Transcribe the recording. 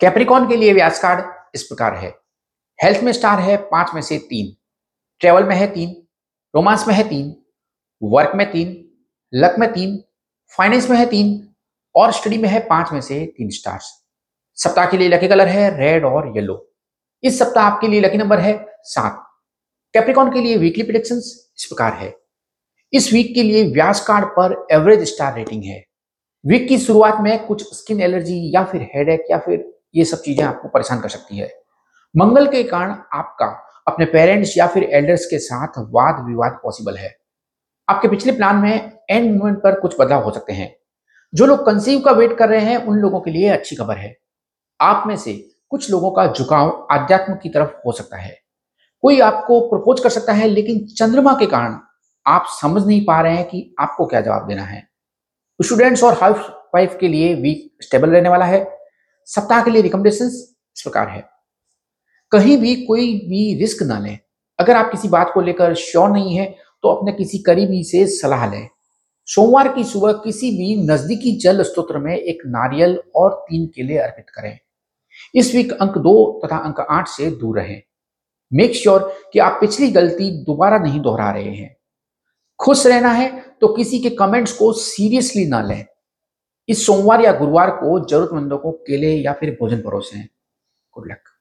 Capricorn के लिए व्यास कार्ड इस प्रकार है। हेल्थ में स्टार है पाँच में से तीन। ट्रेवल में है तीन। रोमांस में है तीन। वर्क में तीन। लक में तीन। फाइनेंस में है तीन। और स्टडी में है पाँच में से तीन स्टार्स सप्ताह के लिए लकी कलर है रेड और येलो इस सप्ताह आपके लिए लकी नंबर है सात। कैप्रिकॉन के लिए वीकली प्रिडिक्शन इस प्रकार है। इस वीक के लिए व्यास कार्ड पर एवरेज स्टार रेटिंग है। वीक की शुरुआत में कुछ स्किन एलर्जी या फिर हेडेक या फिर ये सब चीज़ें आपको परेशान कर सकती है। मंगल के कारण आपका, अपने पेरेंट्स या फिर एल्डर्स के साथ वाद विवाद पॉसिबल है। आपके पिछले प्लान में एंड मोमेंट पर कुछ बदलाव हो सकते हैं। जो लोग कंसीव का वेट कर रहे हैं, उन लोगों के लिए अच्छी खबर है। आप में से कुछ लोगों का झुकाव आध्यात्म की तरफ़ हो सकता है। कोई आपको प्रपोज कर सकता है, लेकिन चंद्रमा के कारण आप समझ नहीं पा रहे हैं कि आपको क्या जवाब देना है। स्टूडेंट्स और हाउस वाइफ के लिए वीक स्टेबल रहने वाला है। सप्ताह के लिए रिकमेंडेशन इस प्रकार है। कहीं भी कोई भी रिस्क ना लें। अगर आप किसी बात को लेकर श्योर नहीं है तो अपने किसी करीबी से सलाह लें। सोमवार की सुबह किसी भी नजदीकी जल स्त्रोत्र में एक नारियल और तीन केले अर्पित करें। इस वीक अंक दो तथा अंक आठ से दूर रहें। मेक श्योर कि आप पिछली गलती दोबारा नहीं दोहरा रहे हैं। खुश रहना है तो किसी के कमेंट्स को सीरियसली ना लें। इस सोमवार या गुरुवार को जरूरतमंदों को केले या फिर भोजन परोसें। Good luck